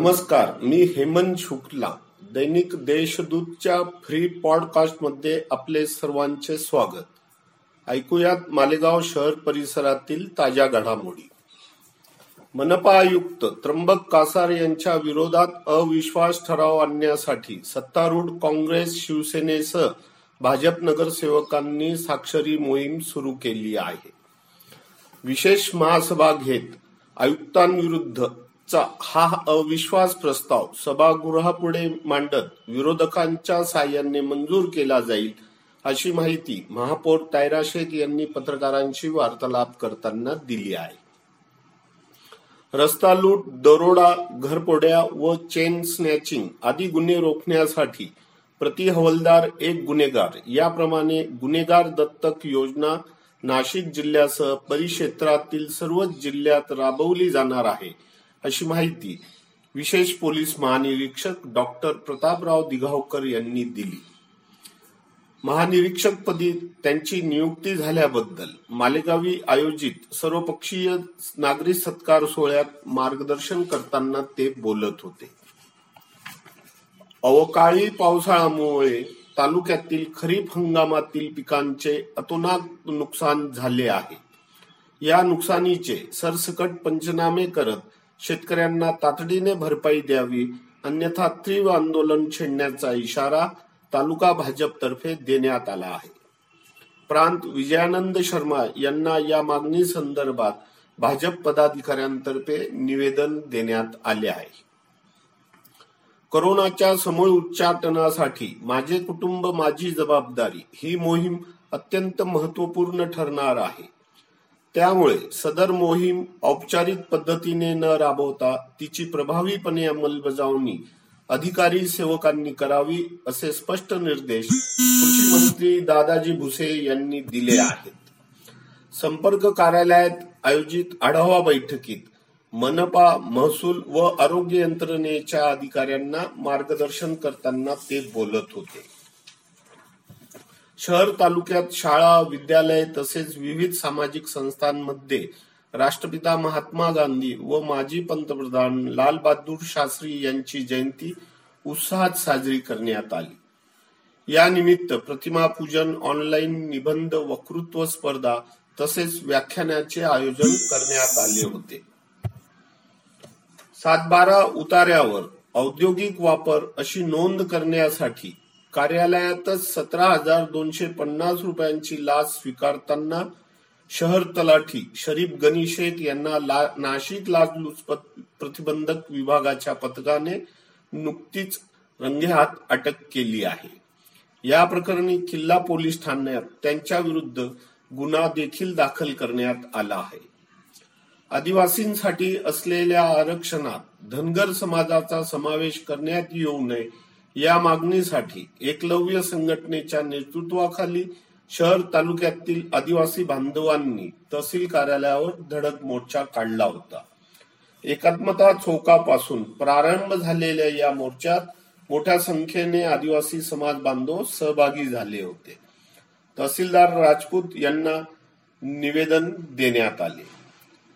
नमस्कार मी हेमंत शुक्ला. दैनिक देशदूतच्या फ्री पॉडकास्टमध्ये आपले सर्वांचे स्वागत. ऐकूयात मालेगाव शहर परिसरातील ताज्या घडामोडी. मनपा आयुक्त त्र्यंबक कासार यांच्या विरोधात अविश्वास ठराव आणण्यासाठी सत्तारूढ काँग्रेस शिवसेनेसह भाजप नगरसेवकांनी साक्षरी मोहीम सुरू केली आहे. विशेष महासभा घेत आयुक्तांविरुद्ध चा हा अविश्वास प्रस्ताव सभागृहापुढे मांडत विरोधकांच्या साह्याने मंजूर केला जाईल अशी माहिती महापौर तायरा शेख यांनी पत्रकारांशी वार्तालाप करताना दिली आहे. रस्ता लूट दरोडा घरपोड्या व चेन स्नॅचिंग आदी गुन्हे रोखण्यासाठी प्रति हवलदार एक गुन्हेगार याप्रमाणे गुन्हेगार दत्तक योजना नाशिक जिल्ह्यासह परिक्षेत्रातील सर्वच जिल्ह्यात राबवली जाणार आहे. अशी माहिती विशेष पोलीस महानिरीक्षक डॉक्टर प्रतापराव दिघावकर यांनी दिली. महानिरीक्षकपदी त्यांची नियुक्ती झाल्याबद्दल मालेगावी आयोजित सर्वपक्षीय नागरी सत्कार सोहळ्यात मार्गदर्शन करताना ते बोलत होते. अवकाळी पावसाळ्यामुळे तालुक्यातील खरीप हंगामातील पिकांचे अतोनात नुकसान झाले आहे. या नुकसानीचे सरसकट पंचनामे करत शेतकऱ्यांना तातडीने भरपाई द्यावी अन्यथा तीव्र आंदोलन छेडण्याचा इशारा तालुका भाजपतर्फे देण्यात आला आहे. प्रांत विजयानंद शर्मा यांना या मागणी संदर्भात भाजप पदाधिकाऱ्यांतर्फे निवेदन देण्यात आले आहे. कोरोनाच्या समूळ उच्चाटनासाठी माझे कुटुंब माझी जबाबदारी ही मोहीम अत्यंत महत्त्वपूर्ण ठरणार आहे. त्यामुळे सदर मोहीम औपचारिक पद्धतीने न राबवता तिची प्रभावीपणे अंमलबजावणी अधिकारी सेवकांनी करावी असे स्पष्ट निर्देश कृषी मंत्री दादाजी भुसे यांनी दिले आहेत. संपर्क कार्यालयात आयोजित आढावा बैठकीत मनपा महसूल व आरोग्य यंत्रणेच्या अधिकाऱ्यांना मार्गदर्शन करताना ते बोलत होते. शहर तालुक्यात शाळा विद्यालय तसेच विविध सामाजिक संस्थांमध्ये राष्ट्रपिता महात्मा गांधी व माजी पंतप्रधान लाल बहादूर शास्त्री यांची जयंती उत्साहात साजरी करण्यात आली. या निमित्त प्रतिमा पूजन ऑनलाईन निबंध वक्तृत्व स्पर्धा तसेच व्याख्यानाचे आयोजन करण्यात आले होते. सातबारा उतार्यावर औद्योगिक वापर अशी नोंद करण्यासाठी कार्यालयातच सतरा हजार दोनशे पन्नास रुपयांची लाच स्वीकारताना शहर तलाठी शरीफ गनी शेख यांना ला, नाशिक लाचलुचपत प्रतिबंधक विभागाच्या पथकाने नुकतीच रंगेहात अटक केली आहे. या प्रकरणी किल्ला पोलीस ठाण्यात त्यांच्या विरुद्ध गुन्हा देखील दाखल करण्यात आला आहे. आदिवासींसाठी असलेल्या आरक्षणात धनगर समाजाचा समावेश करण्यात येऊ नये या मागणीसाठी एकलव्य संघटनेच्या नेतृत्वाखाली शहर तालुक्यातील आदिवासी बांधवांनी तहसील कार्यालयावर धडक मोर्चा काढला होता. एकात्मता चौकापासून प्रारंभ झालेल्या या मोर्चात मोठ्या संख्येने आदिवासी समाज बांधव सहभागी झाले होते. तहसीलदार राजपूत यांना निवेदन देण्यात आले.